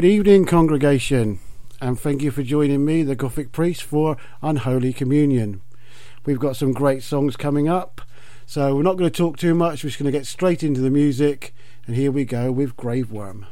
Good evening, congregation, and thank you for joining me, the Gothic priest, for Unholy Communion. We've got some great songs coming up, so we're not going to talk too much, we're just going to get straight into the music, and here we go with Graveworm.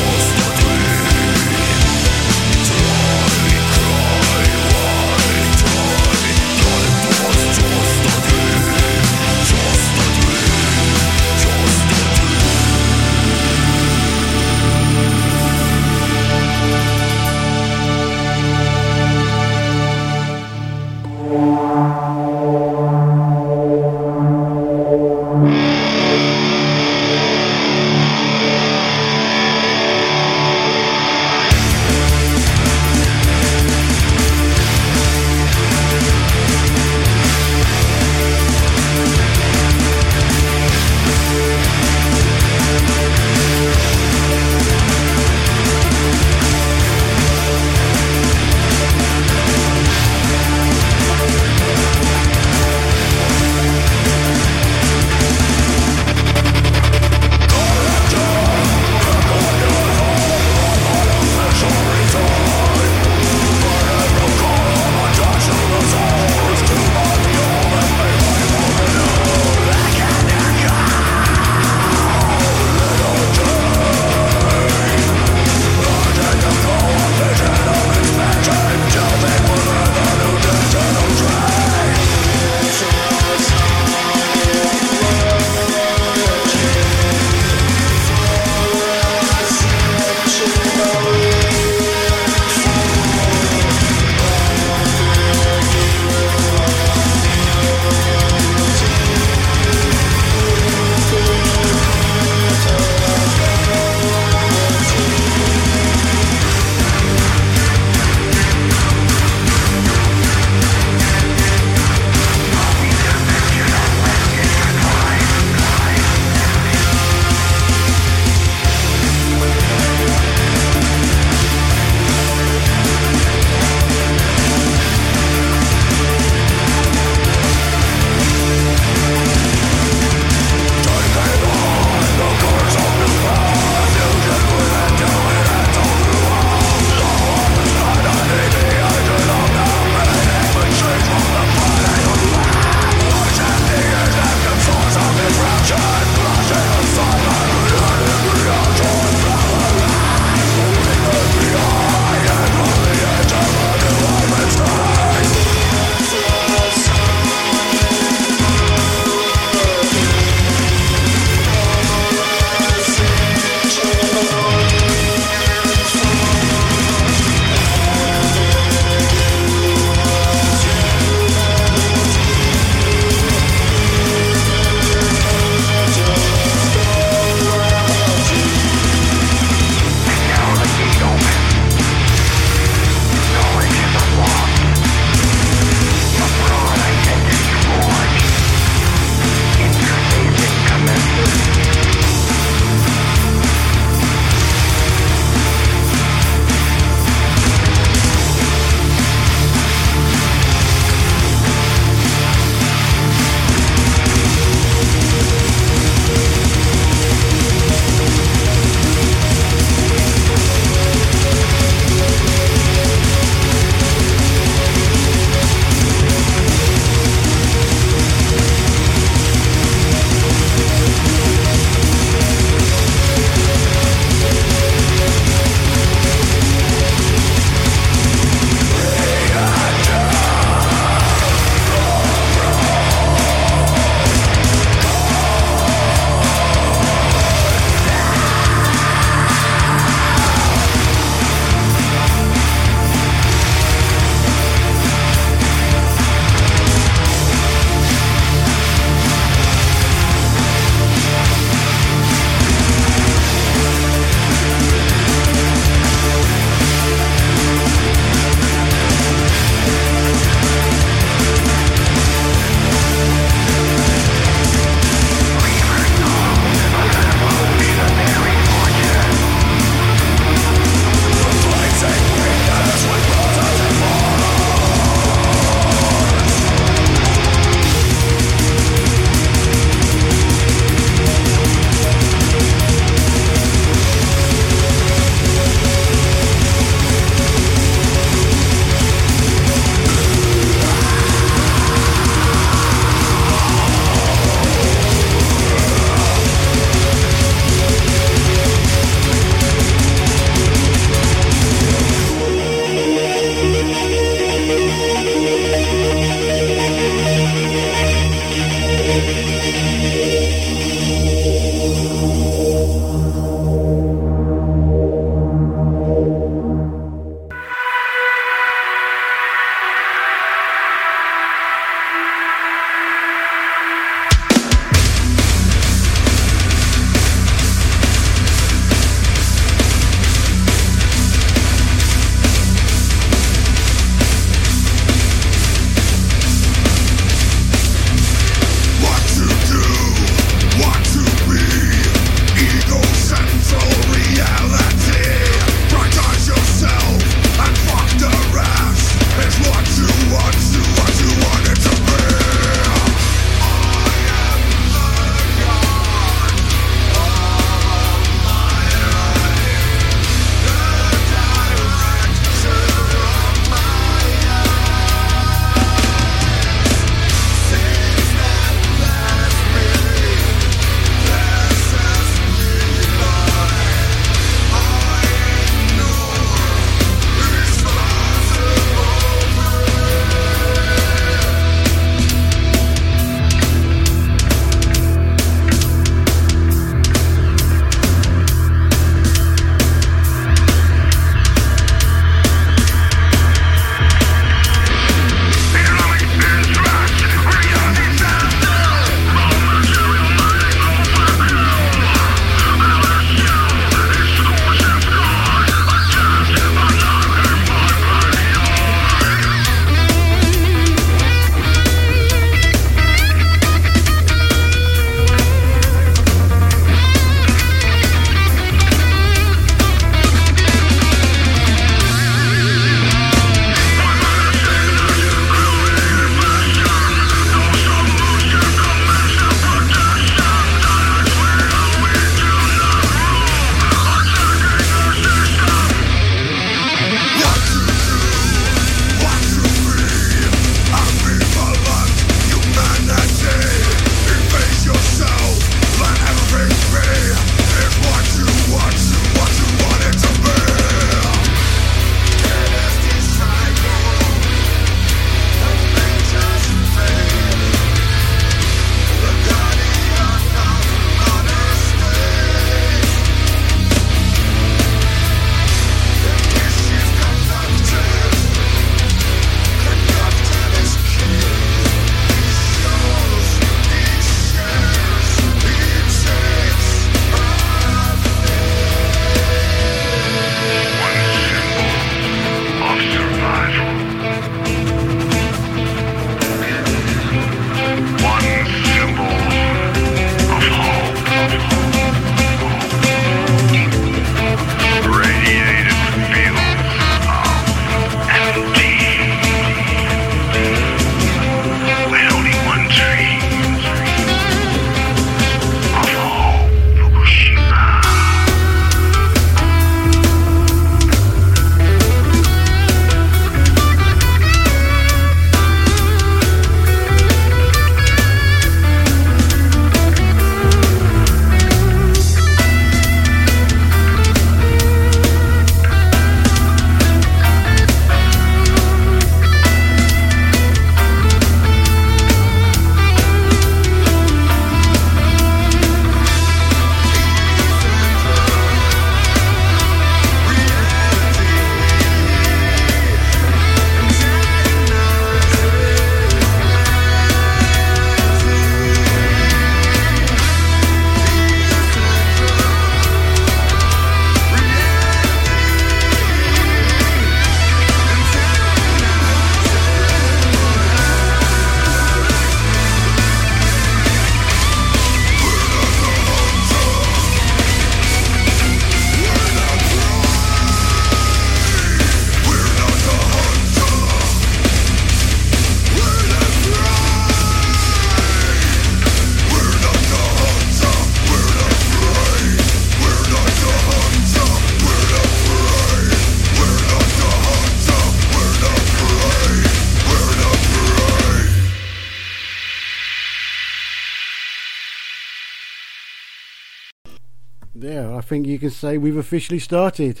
Think you can say we've officially started.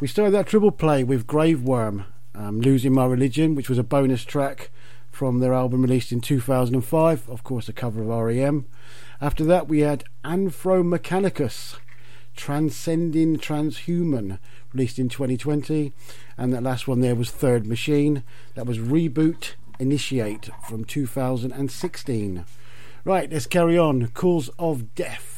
We started that triple play with Graveworm, um, Losing My Religion, which was a bonus track from their album released in 2005, of course, a cover of REM. After that, we had Anthro Mechanicus, Transcending Transhuman, released in 2020. And that last one there was Third Machine, that was Reboot Initiate from 2016. Right, let's carry on. Cause of Death.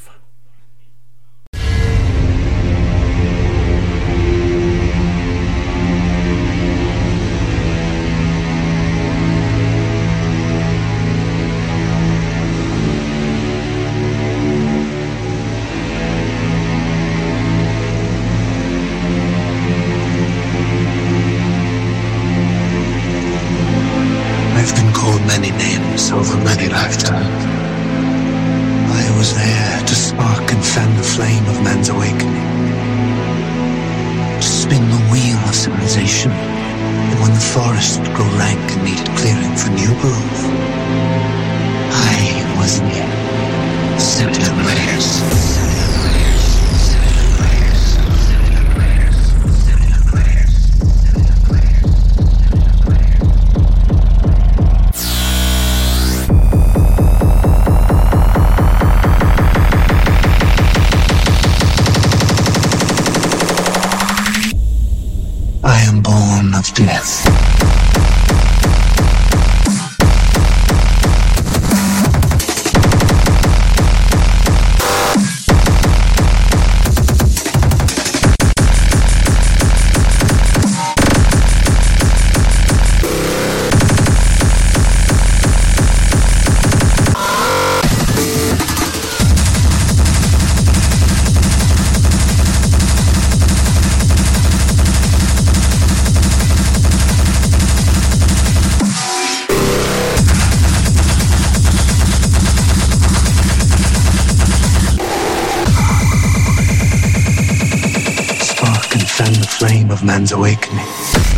Man's awakening.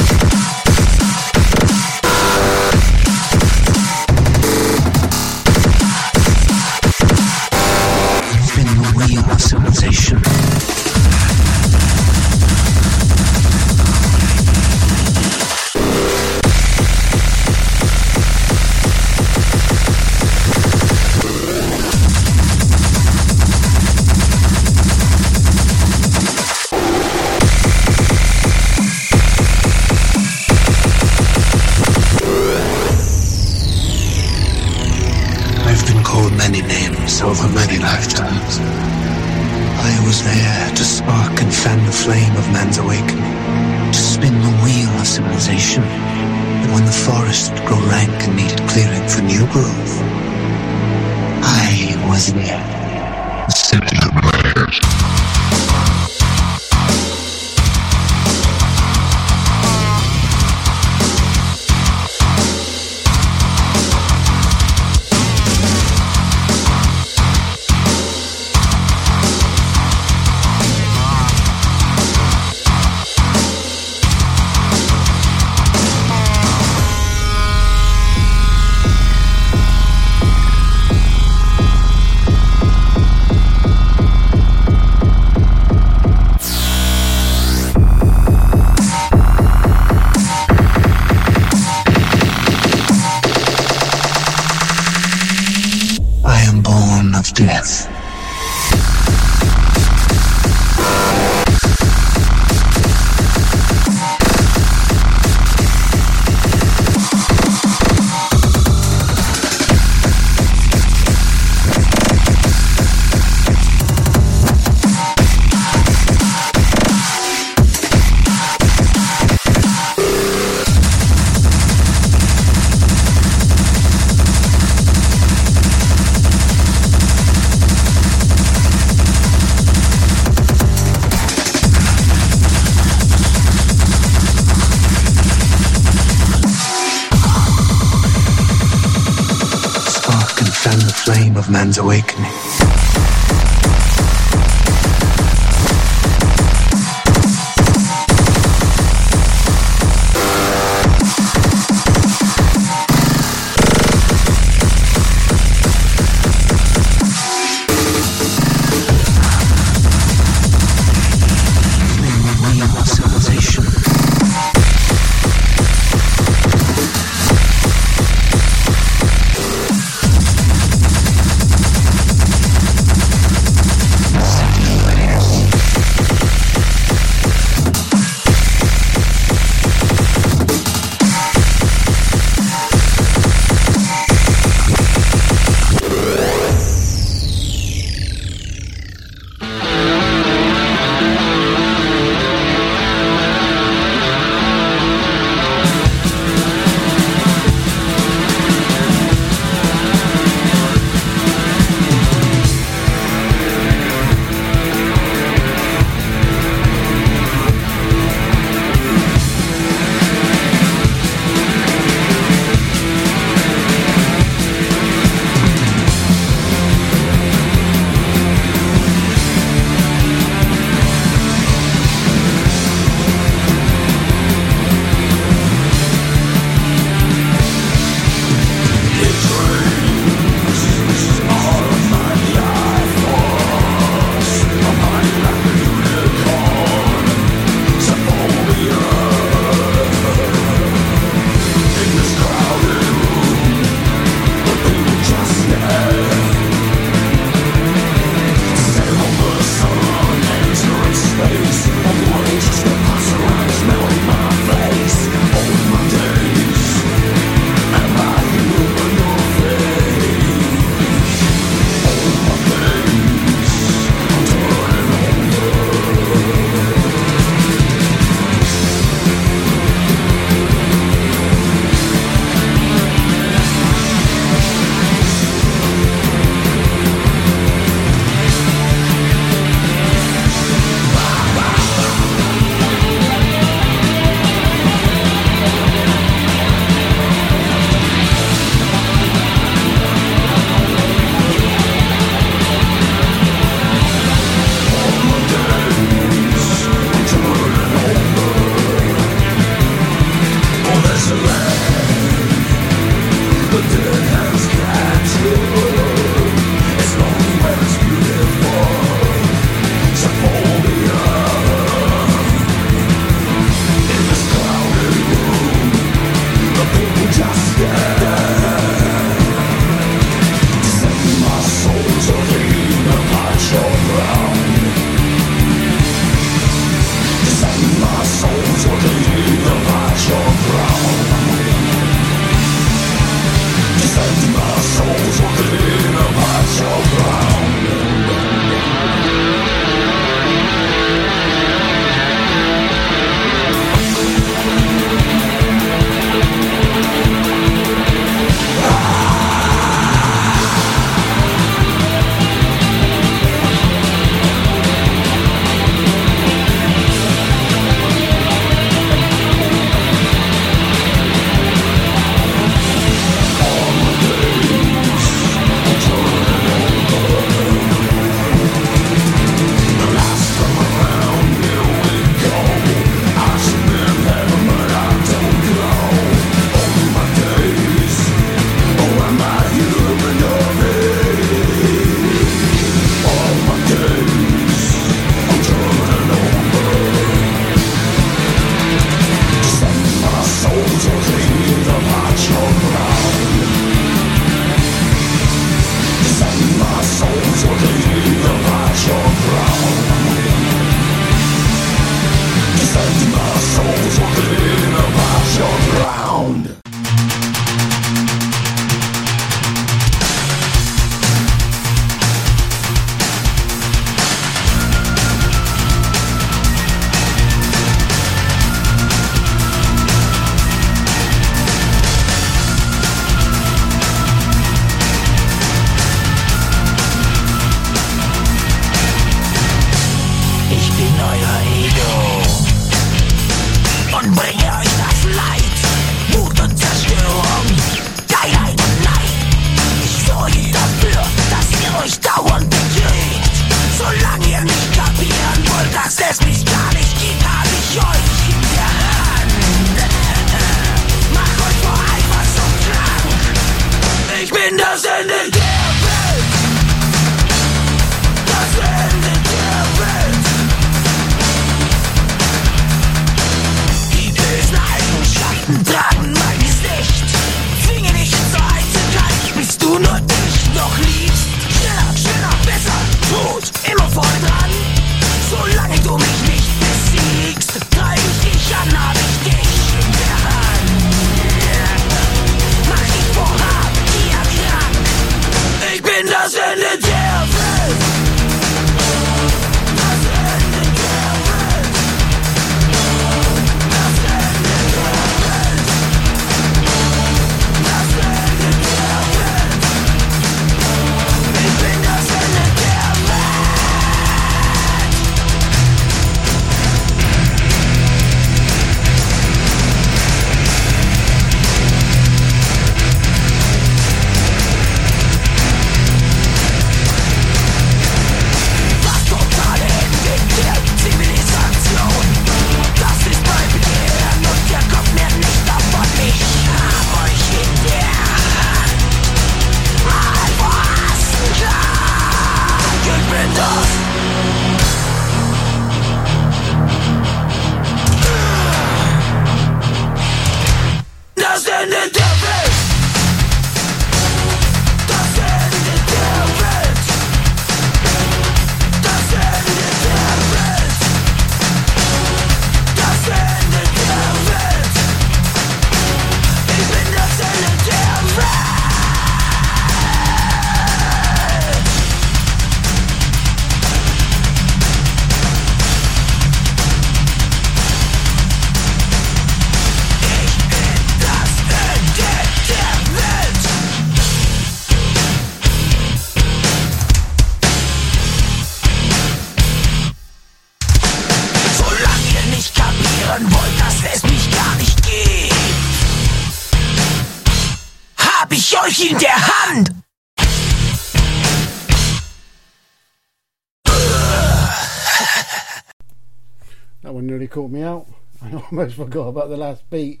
Almost forgot about the last beat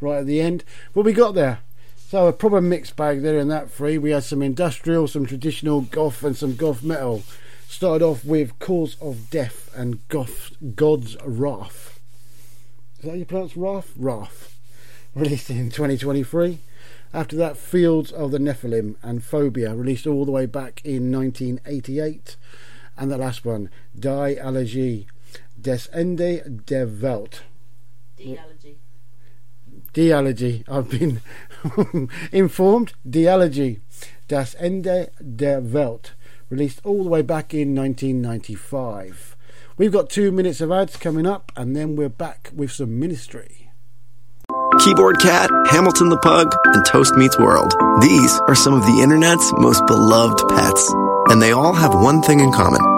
right at the end. But we got there. So a proper mixed bag there in that three. We had some industrial, some traditional goth, and some goth metal. Started off with Cause of Death and Goth God's Wrath. Is that how you pronounce Wrath? Wrath. Released in 2023. After that, Fields of the Nephilim and Phobia, released all the way back in 1988. And the last one, Die Allergie, Des Ende der Welt. D-allergy. Dialogy. I've been informed. Dialogy. Das Ende der Welt. Released all the way back in 1995. We've got two minutes of ads coming up, and then we're back with some ministry. Keyboard Cat, Hamilton the Pug, and Toast Meets World. These are some of the internet's most beloved pets. And they all have one thing in common.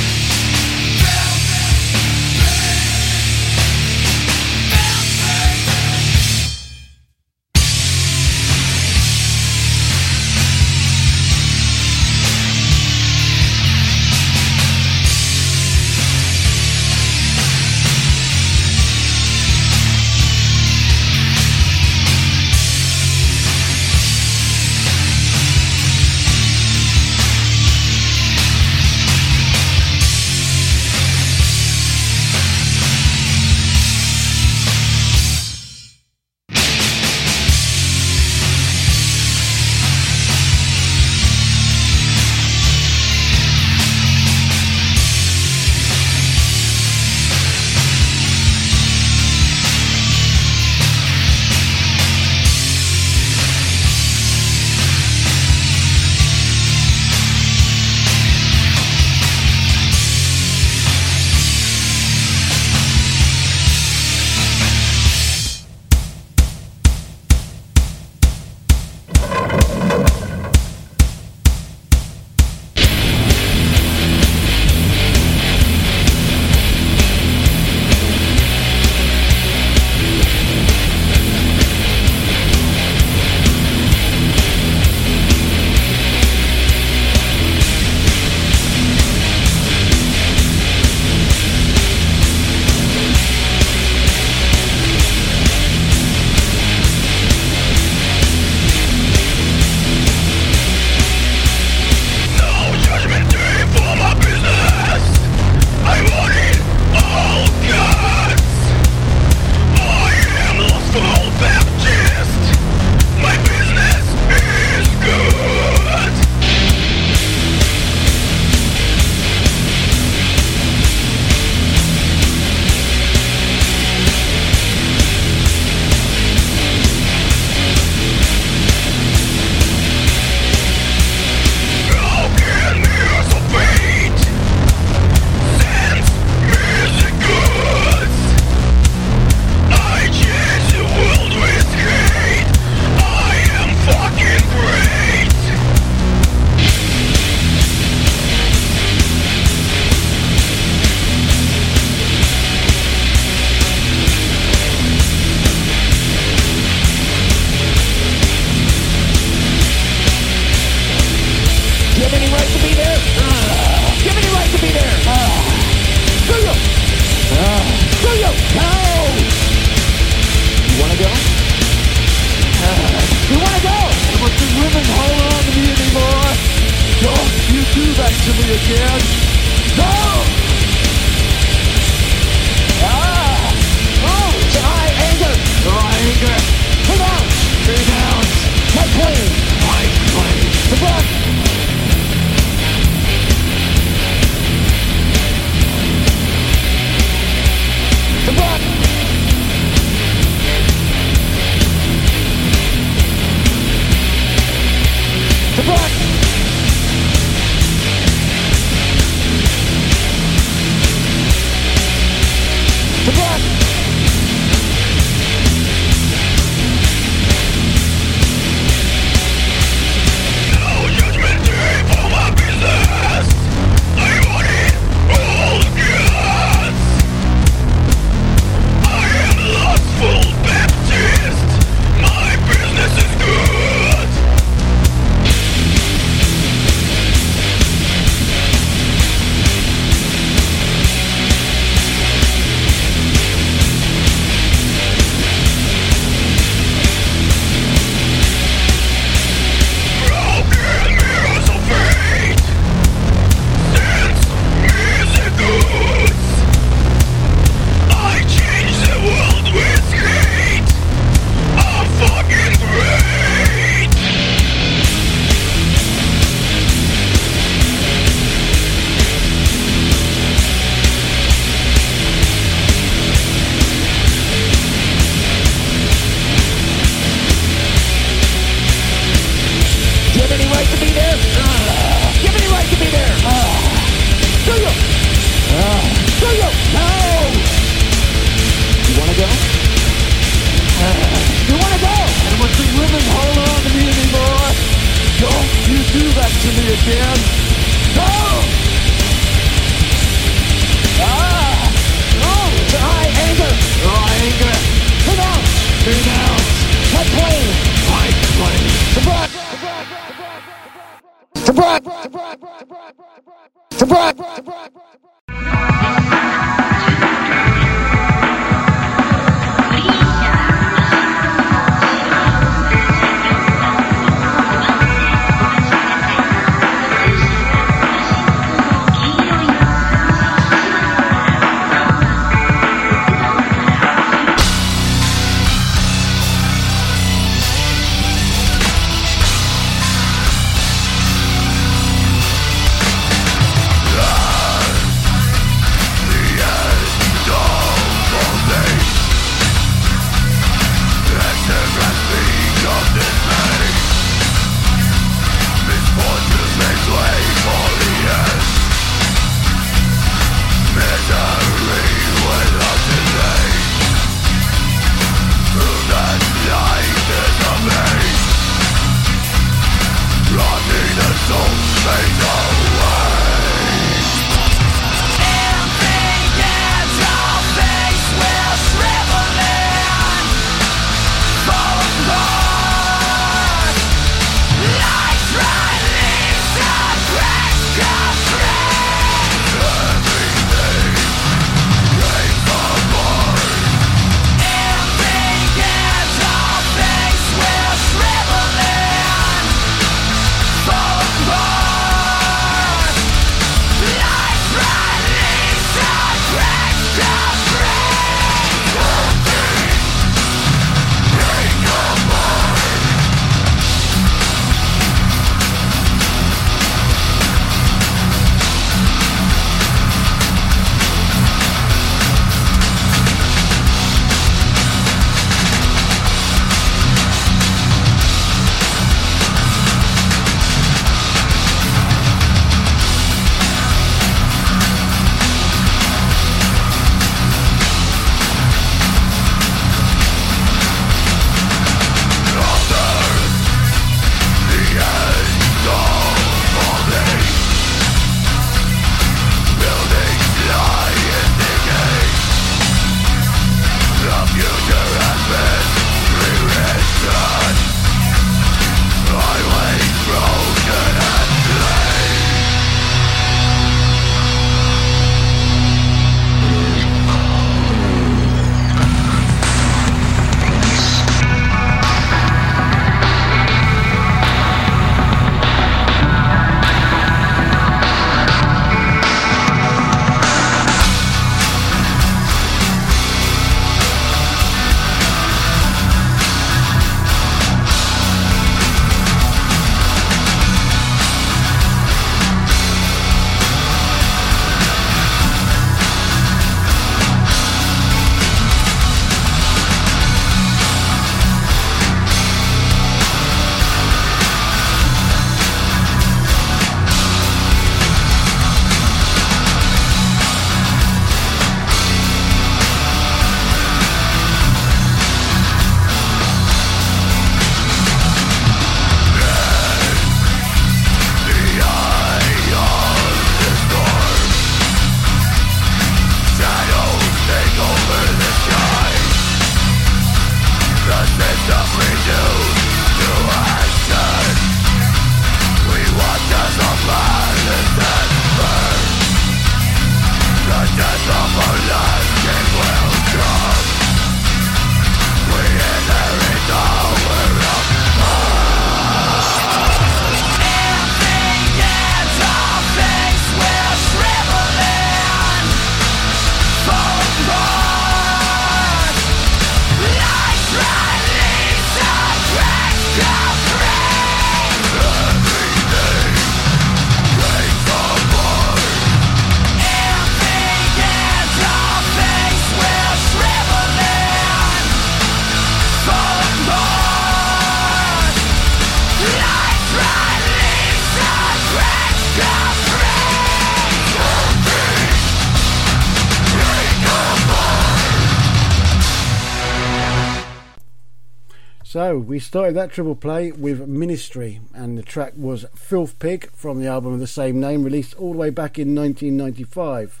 We started that triple play with Ministry, and the track was Filth Pig from the album of the same name, released all the way back in 1995.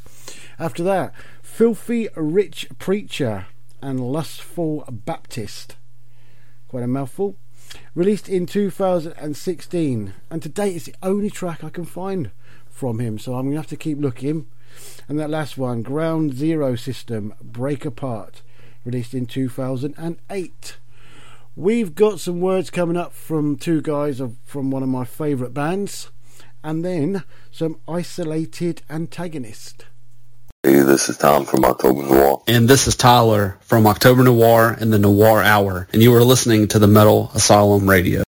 After that, Filthy Rich Preacher and Lustful Baptist. Quite a mouthful. Released in 2016, and to date it's the only track I can find from him, so I'm going to have to keep looking. And that last one, Ground Zero System, Break Apart, released in 2008. We've got some words coming up from two guys of, from one of my favourite bands, and then some isolated antagonist. Hey, this is Tom from October Noir. And this is Tyler from October Noir and the Noir Hour, and you are listening to the Metal Asylum Radio.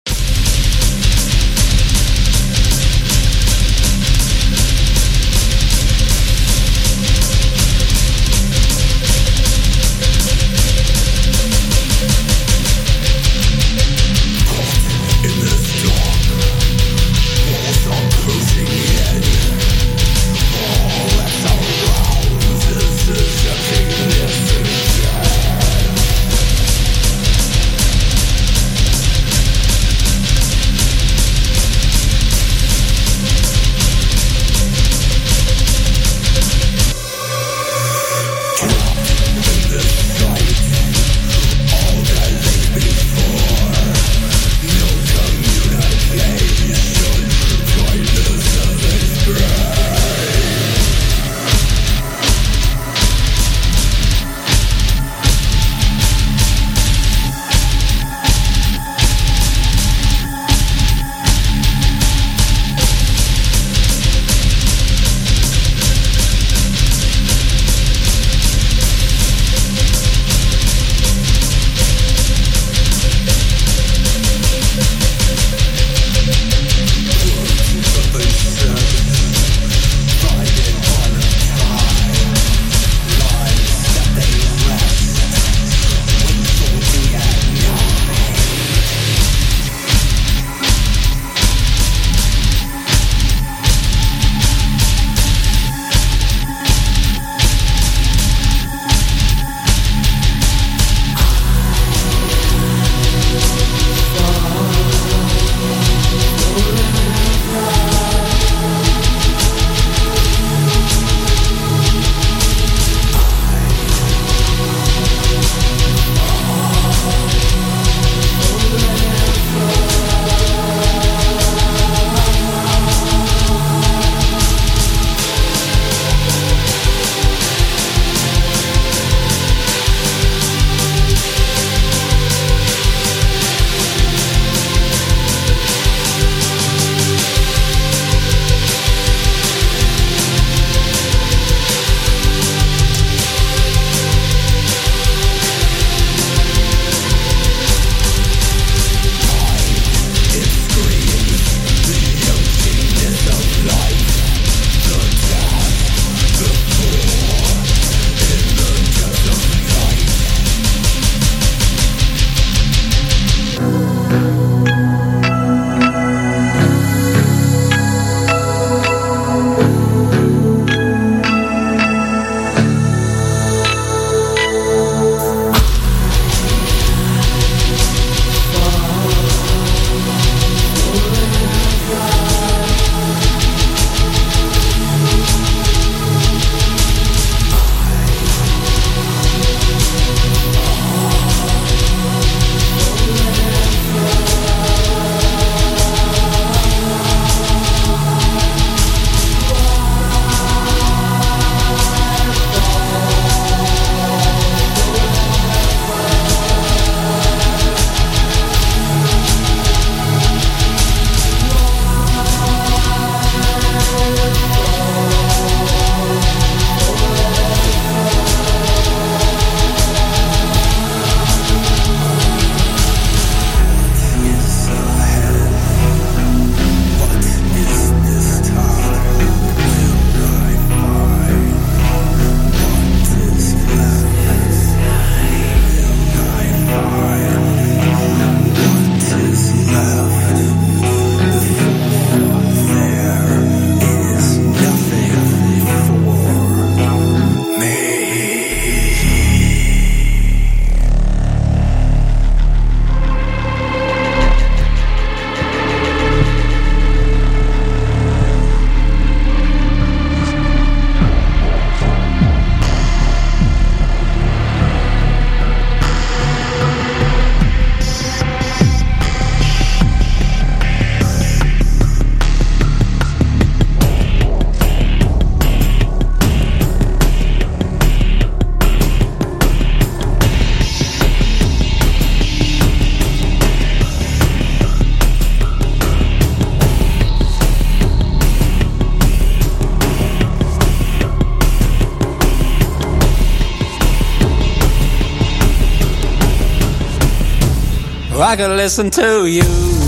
I could listen to you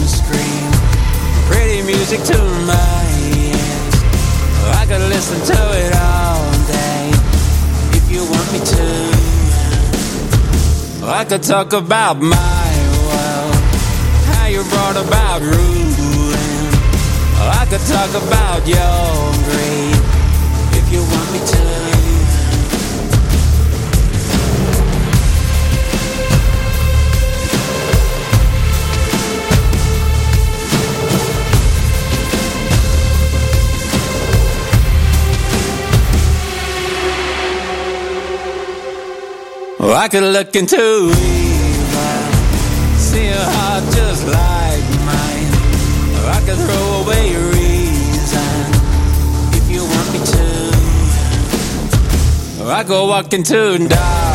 scream pretty music to my ears. I could listen to it all day if you want me to. I could talk about my world, how you brought about ruin. I could talk about your greed if you want me to. I could look into evil, see a heart just like mine. I could throw away your reason if you want me to. I could walk into darkness,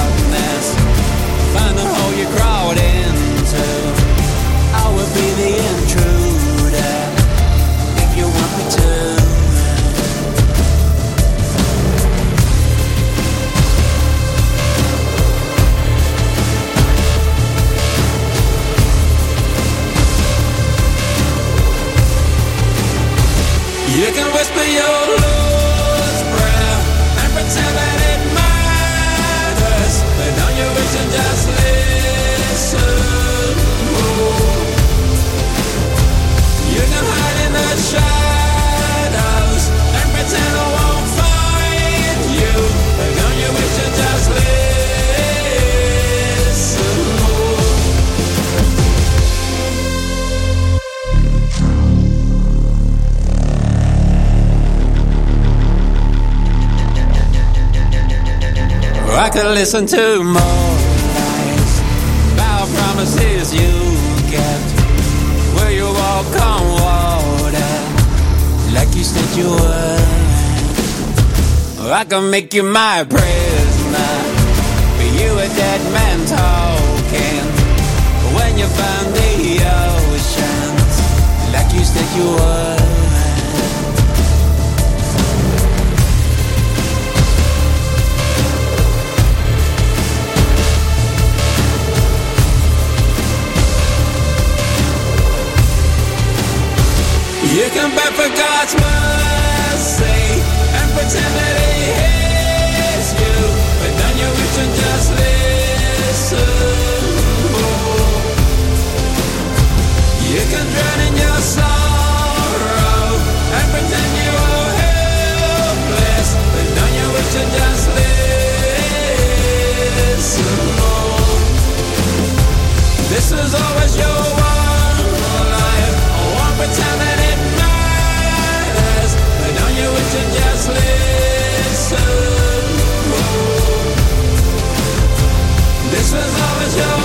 I could listen to more lies about promises you kept. Where you walk on water like you said you would. I could make you my prisoner, but you a dead man talking. When you found the oceans like you said you would. You can beg for God's mercy and pretend that He hears you, but then you wish and just listen. You can drown in your sorrow and pretend you are helpless, but then you wish and just listen. This is always your one life. I won't pretend This was always your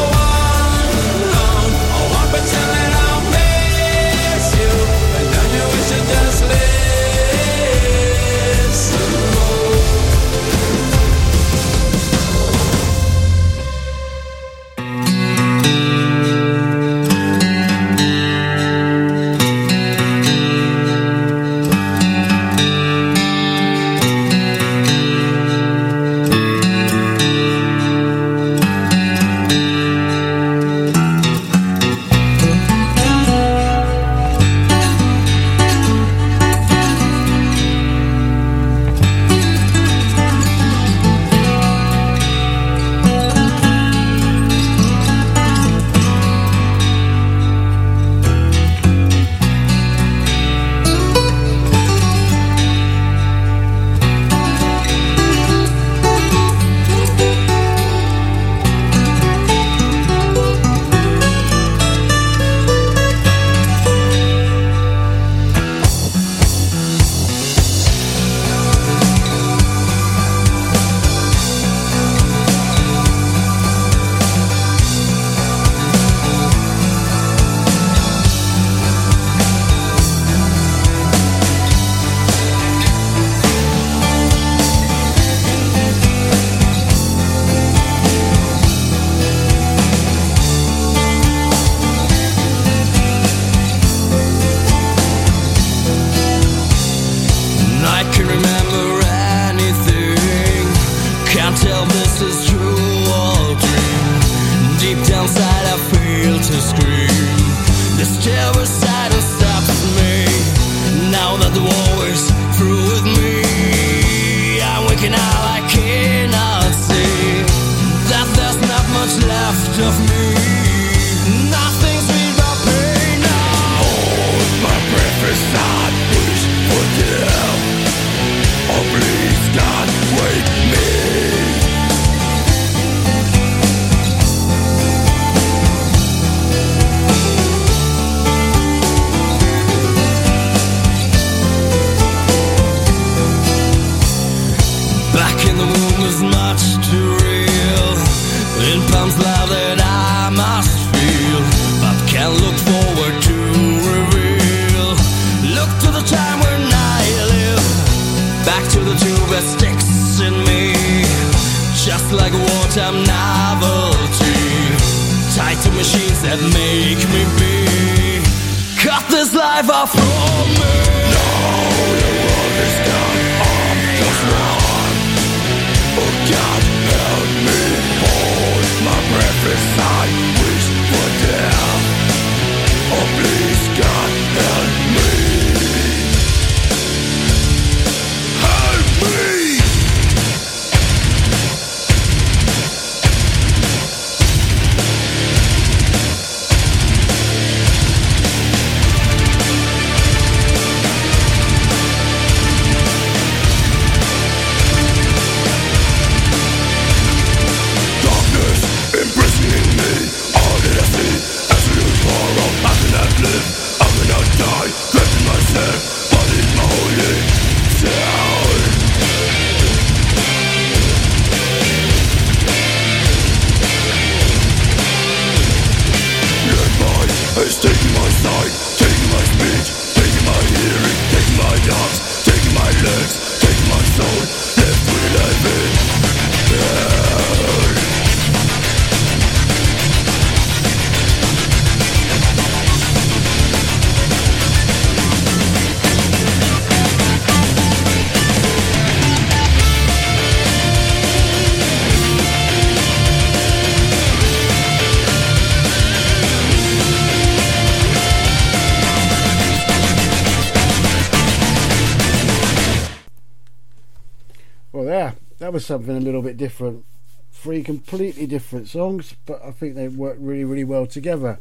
was something a little bit different. Three completely different songs, but I think they work really, really well together.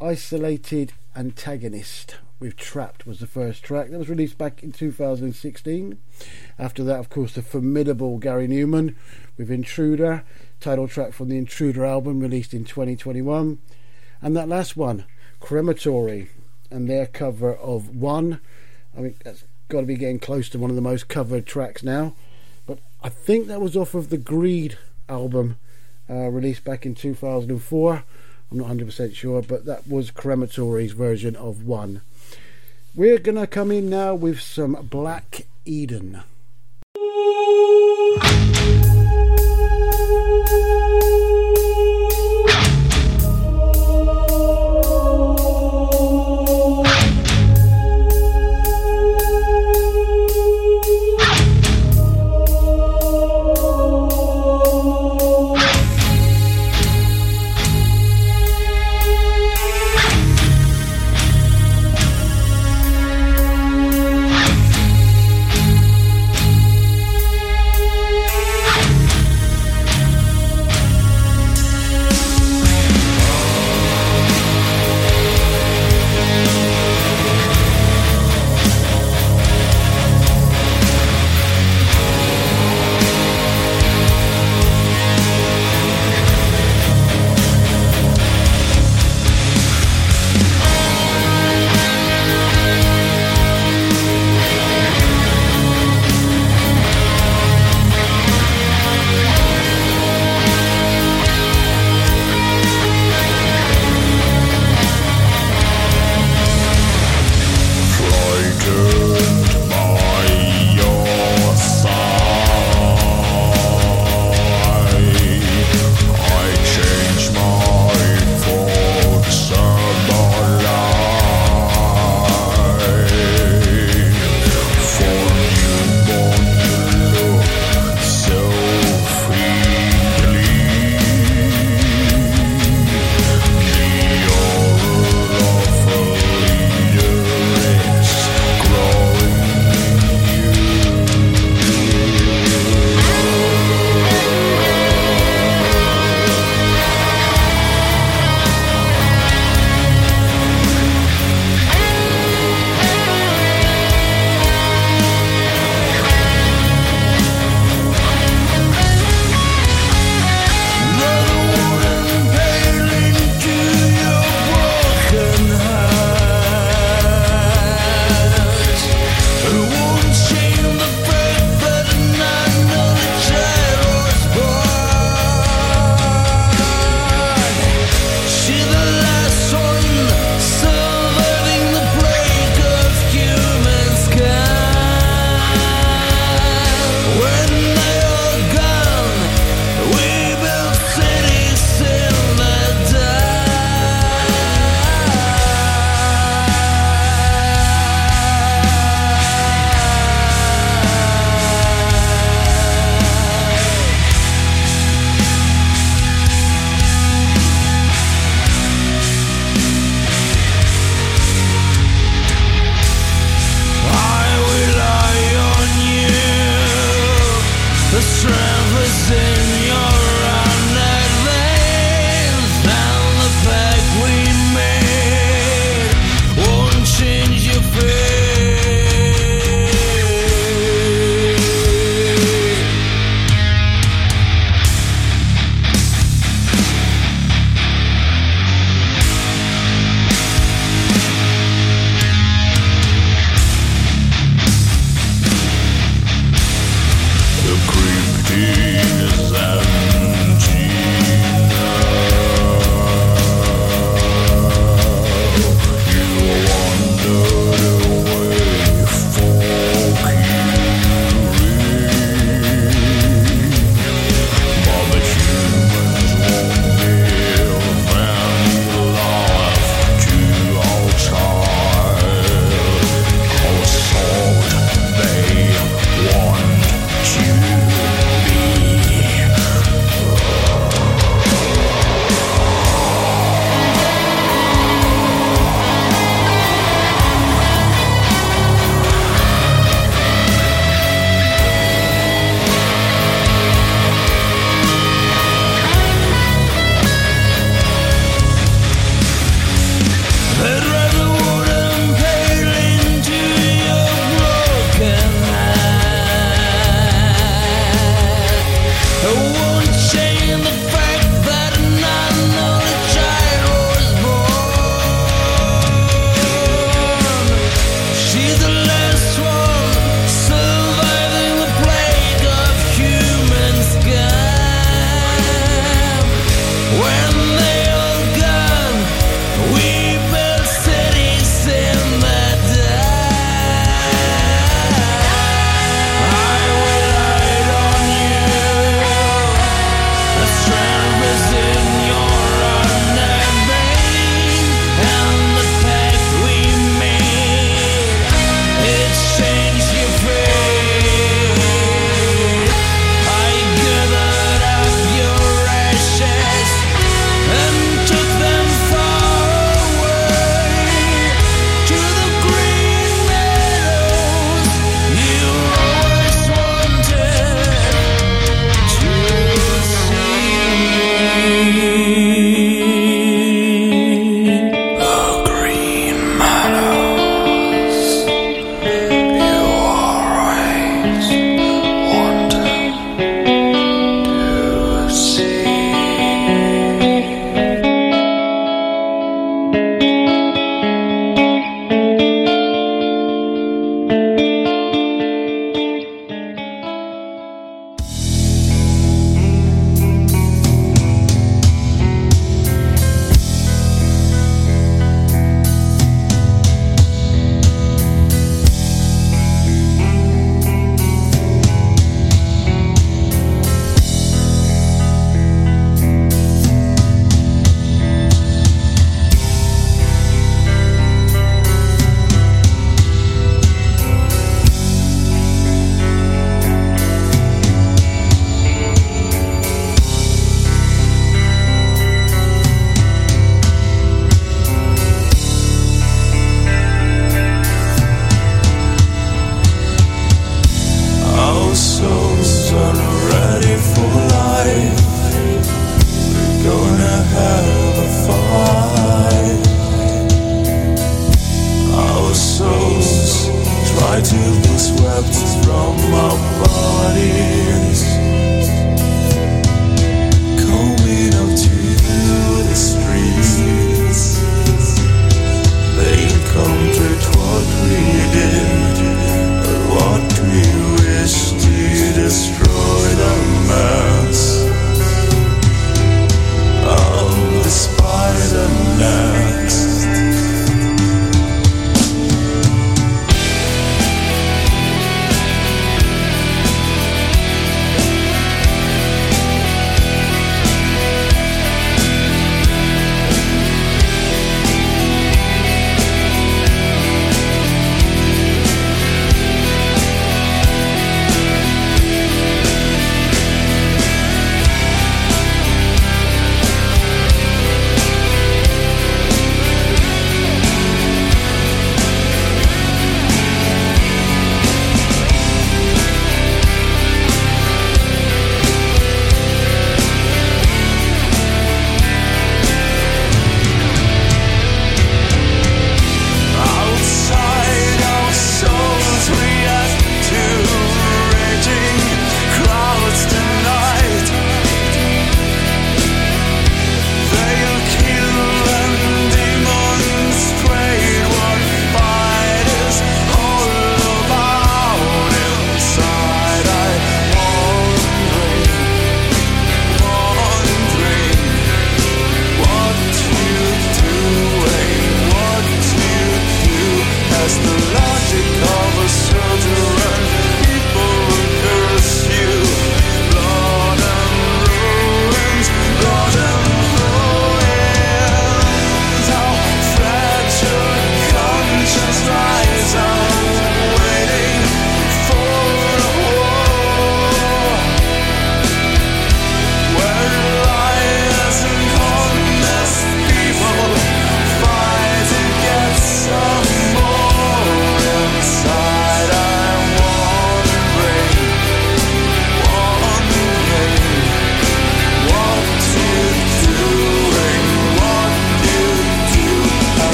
Isolated Antagonist with Trapped was the first track. That was released back in 2016. After that, of course, the formidable Gary Numan with Intruder, title track from the Intruder album released in 2021. And that last one, Crematory, and their cover of One. I mean, that's got to be getting close to one of the most covered tracks now. I think that was off of the Greed album uh, released back in 2004. I'm not 100% sure, but that was Crematory's version of One. We're going to come in now with some Black Eden.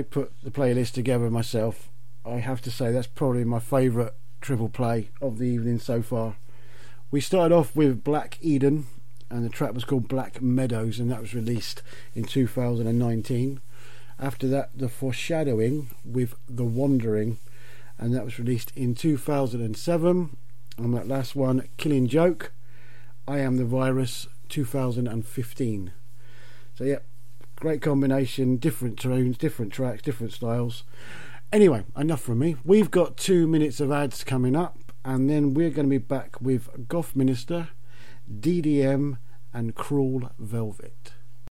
I put the playlist together myself, I have to say that's probably my favourite triple play of the evening so far. We started off with Black Eden, and the track was called Black Meadows, and that was released in 2019. After that, The Foreshadowing with The Wandering, and that was released in 2007. And that last one, Killing Joke, I Am the Virus, 2015. So, yeah, great combination, different tunes, different tracks, different styles. Anyway, enough from me. We've got two minutes of ads coming up, and then we're going to be back with Gothminister, DDM, and Cruel Velvet.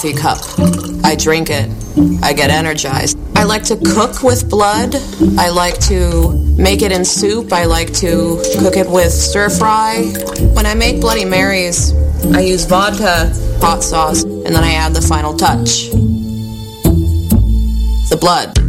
coffee cup. I drink it. I get energized. I like to cook with blood. I like to make it in soup. I like to cook it with stir fry. When I make Bloody Marys, I use vodka, hot sauce, and then I add the final touch the blood.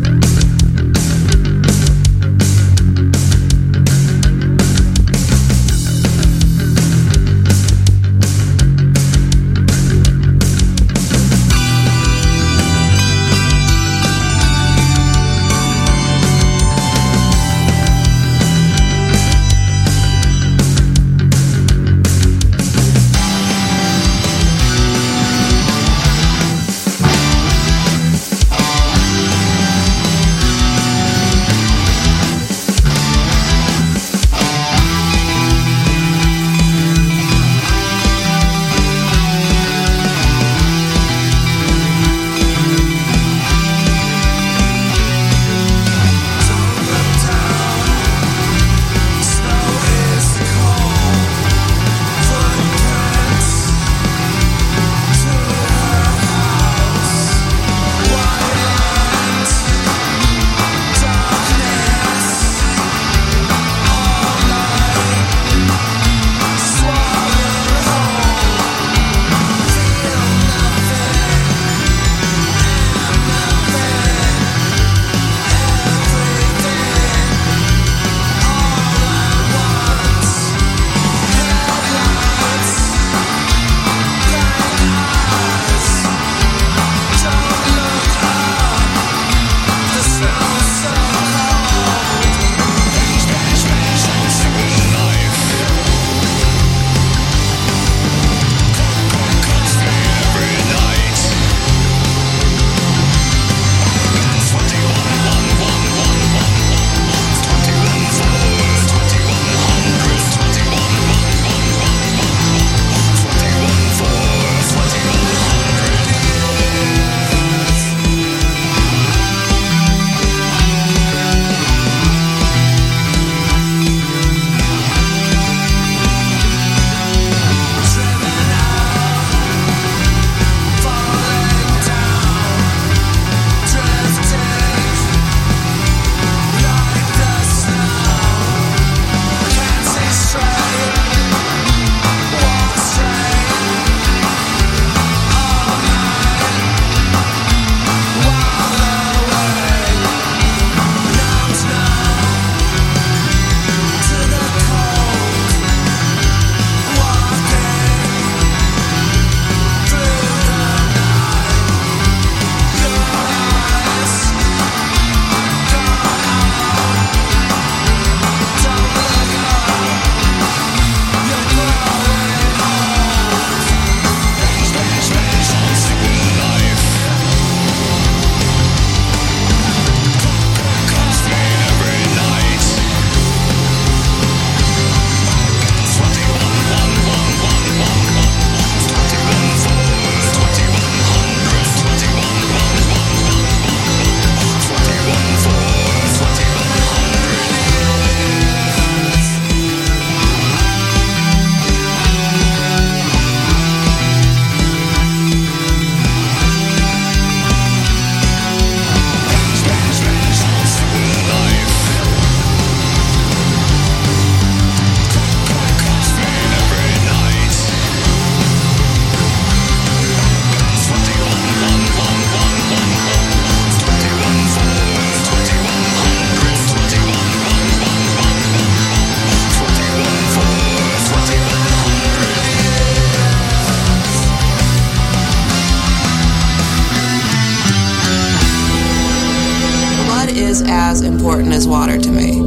As water to me.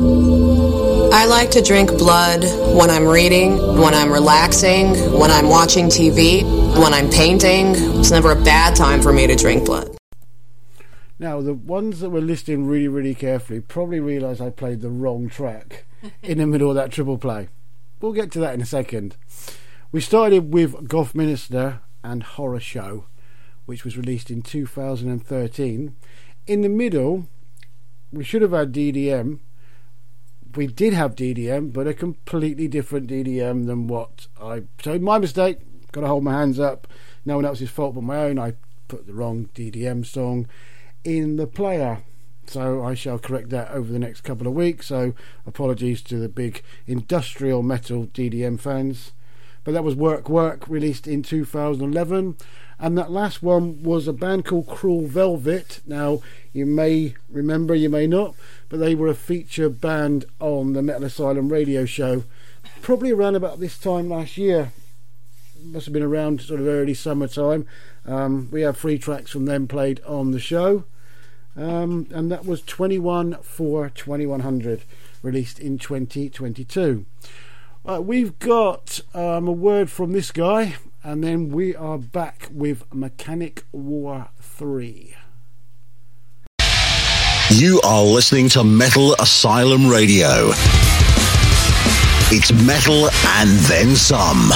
I like to drink blood when I'm reading, when I'm relaxing, when I'm watching TV, when I'm painting. It's never a bad time for me to drink blood. Now, the ones that were listening really, really carefully probably realised I played the wrong track in the middle of that triple play. We'll get to that in a second. We started with Gothminister and Horror Show, which was released in 2013. In the middle, we should have had DDM. We did have DDM, but a completely different DDM than what I. So, my mistake. Got to hold my hands up. No one else's fault but my own. I put the wrong DDM song in the player. So I shall correct that over the next couple of weeks. So apologies to the big industrial metal DDM fans. But that was Work Work, released in 2011. And that last one was a band called Cruel Velvet. Now, you may remember, you may not, but they were a feature band on the Metal Asylum radio show, probably around about this time last year. Must have been around sort of early summertime. Um, we have three tracks from them played on the show. Um, and that was 21 for 2100, released in 2022. Uh, we've got um, a word from this guy, and then we are back with Mechanic War 3. You are listening to Metal Asylum Radio. It's metal and then some.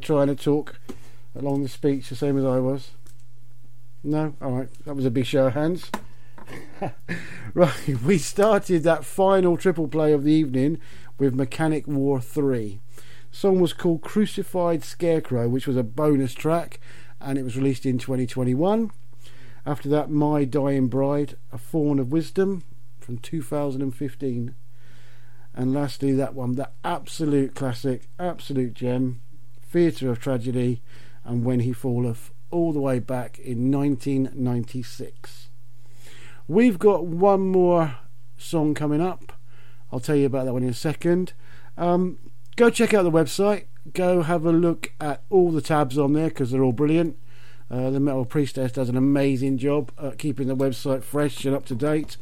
Trying to talk along the speech the same as I was? No? Alright, that was a big show of hands. right, we started that final triple play of the evening with Mechanic War 3. The song was called Crucified Scarecrow, which was a bonus track and it was released in 2021. After that, My Dying Bride, A Thorn of Wisdom from 2015. And lastly, that one, the absolute classic, absolute gem, Theatre of Tragedy, and When He Falleth, all the way back in 1996. We've got one more song coming up. I'll tell you about that one in a second. Um, go check out the website. Go have a look at all the tabs on there because they're all brilliant. Uh, the Metal Priestess does an amazing job at keeping the website fresh and up to date.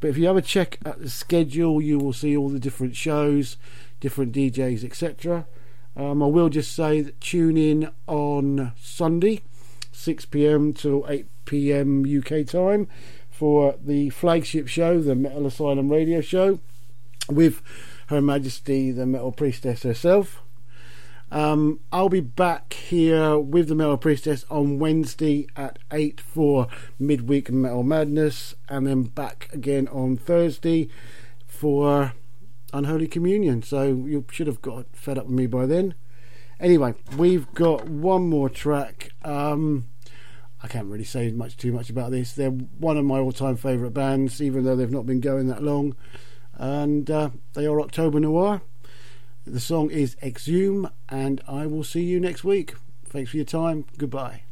But if you have a check at the schedule, you will see all the different shows, different DJs, etc. Um, I will just say that tune in on Sunday, 6 pm till 8 pm UK time, for the flagship show, the Metal Asylum radio show, with Her Majesty the Metal Priestess herself. Um, I'll be back here with the Metal Priestess on Wednesday at 8 for midweek Metal Madness, and then back again on Thursday for Unholy Communion. So you should have got fed up with me by then. Anyway, we've got one more track. Um, I can't really say much too much about this. They're one of my all-time favourite bands, even though they've not been going that long, and uh, they are October Noir. The song is Exhume, and I will see you next week. Thanks for your time. Goodbye.